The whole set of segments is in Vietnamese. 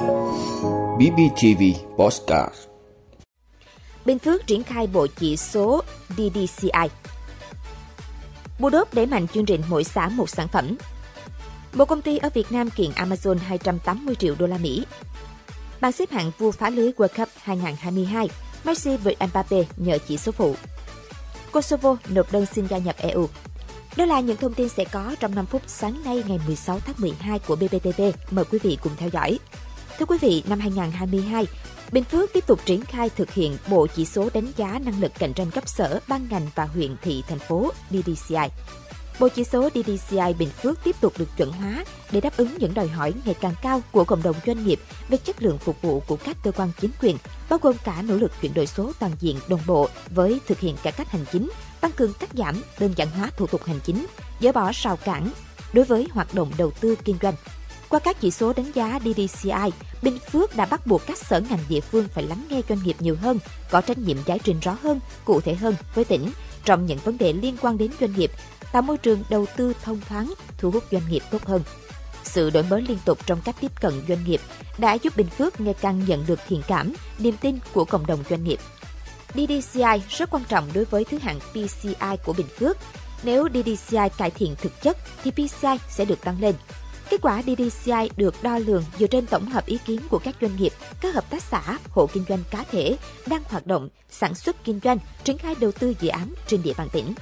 BBTV Postcard Bình Phước triển khai bộ chỉ số DDCI. Bù đốp đẩy mạnh chương trình mỗi xã một sản phẩm. Một công ty ở Việt Nam kiện Amazon 280 triệu đô la Mỹ. Ban xếp hạng vua phá lưới World Cup 2022, Messi vượt Mbappe nhờ chỉ số phụ. Kosovo nộp đơn xin gia nhập EU. Đó là những thông tin sẽ có trong 5 phút sáng nay ngày 16 tháng 12 của BBTV. Mời quý vị cùng theo dõi. Thưa quý vị, năm 2022, Bình Phước tiếp tục triển khai thực hiện bộ chỉ số đánh giá năng lực cạnh tranh cấp sở, ban ngành và huyện thị thành phố DDCI. Bộ chỉ số DDCI Bình Phước tiếp tục được chuẩn hóa để đáp ứng những đòi hỏi ngày càng cao của cộng đồng doanh nghiệp về chất lượng phục vụ của các cơ quan chính quyền, bao gồm cả nỗ lực chuyển đổi số toàn diện đồng bộ với thực hiện cải cách hành chính, tăng cường cắt giảm, đơn giản hóa thủ tục hành chính, dỡ bỏ rào cản đối với hoạt động đầu tư kinh doanh. Qua các chỉ số đánh giá DDCI, Bình Phước đã bắt buộc các sở ngành địa phương phải lắng nghe doanh nghiệp nhiều hơn, có trách nhiệm giải trình rõ hơn, cụ thể hơn với tỉnh trong những vấn đề liên quan đến doanh nghiệp, tạo môi trường đầu tư thông thoáng, thu hút doanh nghiệp tốt hơn. Sự đổi mới liên tục trong cách tiếp cận doanh nghiệp đã giúp Bình Phước ngày càng nhận được thiện cảm, niềm tin của cộng đồng doanh nghiệp. DDCI rất quan trọng đối với thứ hạng PCI của Bình Phước. Nếu DDCI cải thiện thực chất thì PCI sẽ được tăng lên. Kết quả DDCI được đo lường dựa trên tổng hợp ý kiến của các doanh nghiệp, các hợp tác xã, hộ kinh doanh cá thể đang hoạt động, sản xuất kinh doanh, triển khai đầu tư dự án trên địa bàn tỉnh.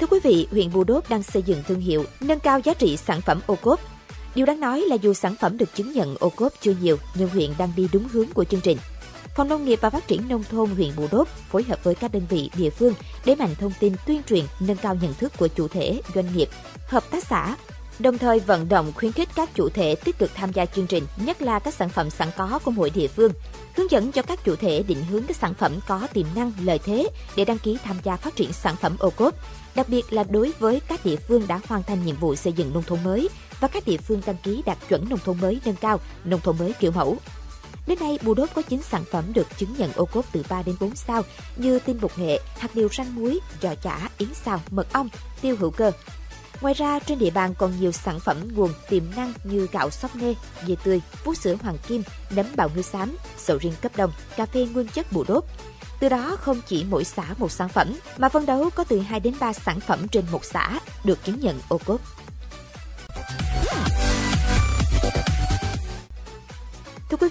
Thưa quý vị, huyện Bù Đốp đang xây dựng thương hiệu, nâng cao giá trị sản phẩm ô cốp. Điều đáng nói là dù sản phẩm được chứng nhận ô cốp chưa nhiều, nhưng huyện đang đi đúng hướng của chương trình. Phòng Nông nghiệp và Phát triển Nông thôn huyện Bù Đốp phối hợp với các đơn vị địa phương để mạnh thông tin tuyên truyền, nâng cao nhận thức của chủ thể, doanh nghiệp, hợp tác xã, đồng thời vận động khuyến khích các chủ thể tích cực tham gia chương trình, nhất là các sản phẩm sẵn có của mỗi địa phương, hướng dẫn cho các chủ thể định hướng các sản phẩm có tiềm năng, lợi thế để đăng ký tham gia phát triển sản phẩm ô cốp, đặc biệt là đối với các địa phương đã hoàn thành nhiệm vụ xây dựng nông thôn mới và các địa phương đăng ký đạt chuẩn nông thôn mới nâng cao, nông thôn mới kiểu mẫu. Đến nay, Bù Đốp có 9 sản phẩm được chứng nhận ô cốp từ 3 đến 4 sao như tinh bột nghệ, hạt điều rang muối, giò chả, yến xào, mật ong, tiêu hữu cơ. Ngoài ra, trên địa bàn còn nhiều sản phẩm nguồn tiềm năng như gạo sóc nê, dê tươi, vú sữa hoàng kim, nấm bào ngư xám, sầu riêng cấp đông, cà phê nguyên chất Bù Đốp. Từ đó không chỉ mỗi xã một sản phẩm, mà phân đấu có từ 2 đến 3 sản phẩm trên một xã được chứng nhận ô cốp.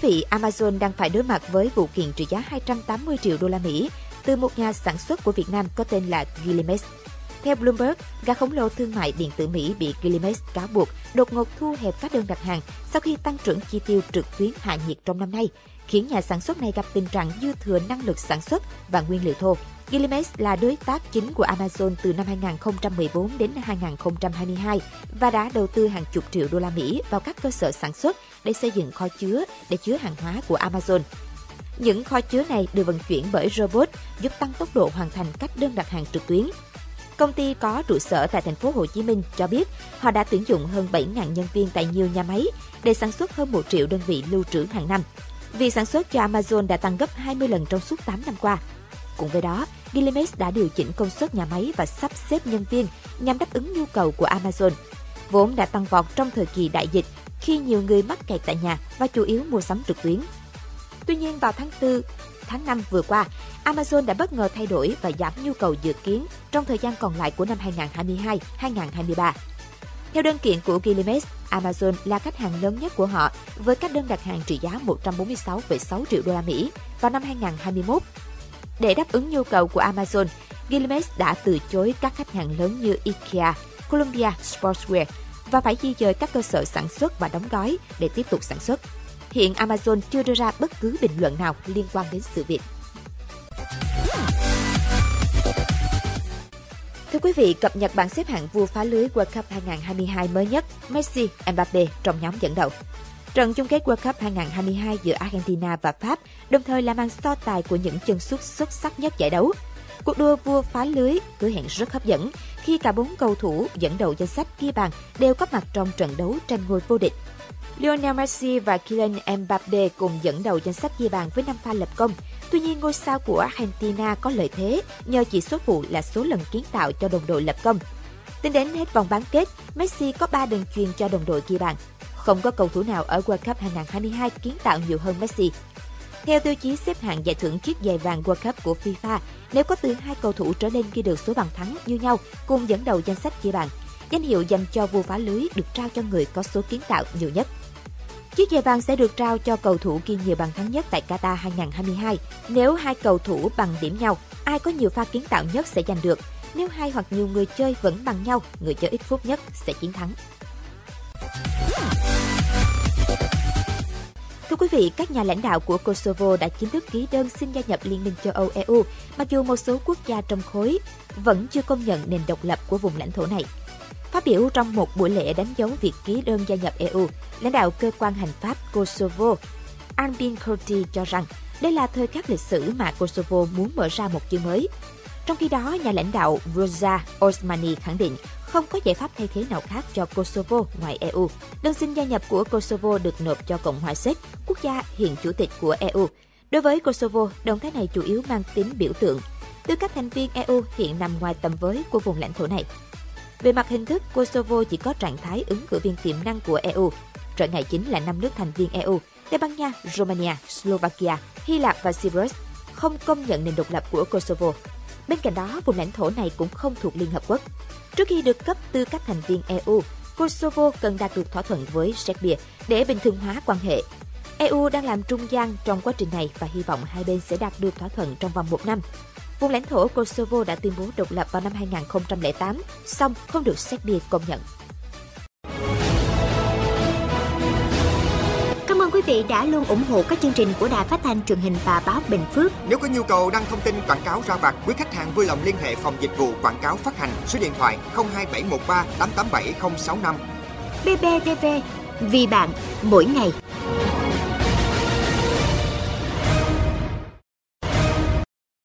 Vị, Amazon đang phải đối mặt với vụ kiện trị giá 280 triệu đô la Mỹ từ một nhà sản xuất của Việt Nam có tên là Gillimes. Theo Bloomberg, gã khổng lồ thương mại điện tử Mỹ bị Gillimes cáo buộc đột ngột thu hẹp các đơn đặt hàng sau khi tăng trưởng chi tiêu trực tuyến hạ nhiệt trong năm nay, khiến nhà sản xuất này gặp tình trạng dư thừa năng lực sản xuất và nguyên liệu thô. Gillimes là đối tác chính của Amazon từ năm 2014 đến 2022 và đã đầu tư hàng chục triệu đô la Mỹ vào các cơ sở sản xuất để xây dựng kho chứa để chứa hàng hóa của Amazon. Những kho chứa này được vận chuyển bởi robot giúp tăng tốc độ hoàn thành các đơn đặt hàng trực tuyến. Công ty có trụ sở tại thành phố Hồ Chí Minh cho biết họ đã tuyển dụng hơn 7.000 nhân viên tại nhiều nhà máy để sản xuất hơn 1 triệu đơn vị lưu trữ hàng năm. Việc sản xuất cho Amazon đã tăng gấp 20 lần trong suốt 8 năm qua. Cùng với đó, Gillimes đã điều chỉnh công suất nhà máy và sắp xếp nhân viên nhằm đáp ứng nhu cầu của Amazon. Vốn đã tăng vọt trong thời kỳ đại dịch khi nhiều người mắc kẹt tại nhà và chủ yếu mua sắm trực tuyến. Tuy nhiên vào tháng 4, tháng 5 vừa qua, Amazon đã bất ngờ thay đổi và giảm nhu cầu dự kiến trong thời gian còn lại của năm 2022-2023. Theo đơn kiện của Gillimes, Amazon là khách hàng lớn nhất của họ với các đơn đặt hàng trị giá 146,6 triệu đô la Mỹ vào năm 2021 để đáp ứng nhu cầu của Amazon, Gillimes đã từ chối các khách hàng lớn như IKEA, Columbia Sportswear và phải di dời các cơ sở sản xuất và đóng gói để tiếp tục sản xuất. Hiện Amazon chưa đưa ra bất cứ bình luận nào liên quan đến sự việc. Thưa quý vị, cập nhật bảng xếp hạng vua phá lưới World Cup 2022 mới nhất, Messi, Mbappe trong nhóm dẫn đầu. Trận chung kết World Cup 2022 giữa Argentina và Pháp đồng thời là màn so tài của những chân sút xuất sắc nhất giải đấu. Cuộc đua vua phá lưới hứa hẹn rất hấp dẫn khi cả bốn cầu thủ dẫn đầu danh sách ghi bàn đều có mặt trong trận đấu tranh ngôi vô địch. Lionel Messi và Kylian Mbappe cùng dẫn đầu danh sách ghi bàn với 5 pha lập công. Tuy nhiên, ngôi sao của Argentina có lợi thế nhờ chỉ số phụ là số lần kiến tạo cho đồng đội lập công. Tính đến hết vòng bán kết, Messi có 3 đường truyền cho đồng đội ghi bàn. Không có cầu thủ nào ở World Cup 2022 kiến tạo nhiều hơn Messi. Theo tiêu chí xếp hạng giải thưởng chiếc giày vàng World Cup của FIFA, nếu có từ hai cầu thủ trở lên ghi được số bàn thắng như nhau cùng dẫn đầu danh sách ghi bàn, danh hiệu dành cho vua phá lưới được trao cho người có số kiến tạo nhiều nhất. Chiếc giày vàng sẽ được trao cho cầu thủ ghi nhiều bàn thắng nhất tại Qatar 2022. Nếu hai cầu thủ bằng điểm nhau, ai có nhiều pha kiến tạo nhất sẽ giành được. Nếu hai hoặc nhiều người chơi vẫn bằng nhau, người chơi ít phút nhất sẽ chiến thắng. Thưa quý vị, các nhà lãnh đạo của Kosovo đã chính thức ký đơn xin gia nhập Liên minh châu Âu EU, mặc dù một số quốc gia trong khối vẫn chưa công nhận nền độc lập của vùng lãnh thổ này. Phát biểu trong một buổi lễ đánh dấu việc ký đơn gia nhập EU, lãnh đạo cơ quan hành pháp Kosovo Albin Kurti cho rằng đây là thời khắc lịch sử mà Kosovo muốn mở ra một chương mới. Trong khi đó, nhà lãnh đạo Roza Osmani khẳng định không có giải pháp thay thế nào khác cho Kosovo ngoài EU. Đơn xin gia nhập của Kosovo được nộp cho Cộng hòa Séc, quốc gia hiện chủ tịch của EU. Đối với Kosovo, động thái này chủ yếu mang tính biểu tượng. Tư cách thành viên EU hiện nằm ngoài tầm với của vùng lãnh thổ này. Về mặt hình thức, Kosovo chỉ có trạng thái ứng cử viên tiềm năng của EU. Trở ngại chính là năm nước thành viên EU, Tây Ban Nha, Romania, Slovakia, Hy Lạp và Cyprus không công nhận nền độc lập của Kosovo. Bên cạnh đó, vùng lãnh thổ này cũng không thuộc Liên Hợp Quốc. Trước khi được cấp tư cách thành viên EU, Kosovo cần đạt được thỏa thuận với Serbia để bình thường hóa quan hệ. EU đang làm trung gian trong quá trình này và hy vọng hai bên sẽ đạt được thỏa thuận trong vòng một năm. Vùng lãnh thổ Kosovo đã tuyên bố độc lập vào năm 2008, song không được Serbia công nhận. Cảm ơn quý vị đã luôn ủng hộ các chương trình của Đài Phát thanh truyền hình và báo Bình Phước. Nếu có nhu cầu đăng thông tin quảng cáo ra vặt, quý khách hàng vui lòng liên hệ phòng dịch vụ quảng cáo phát hành số điện thoại 02713 887065. BBTV, vì bạn, mỗi ngày.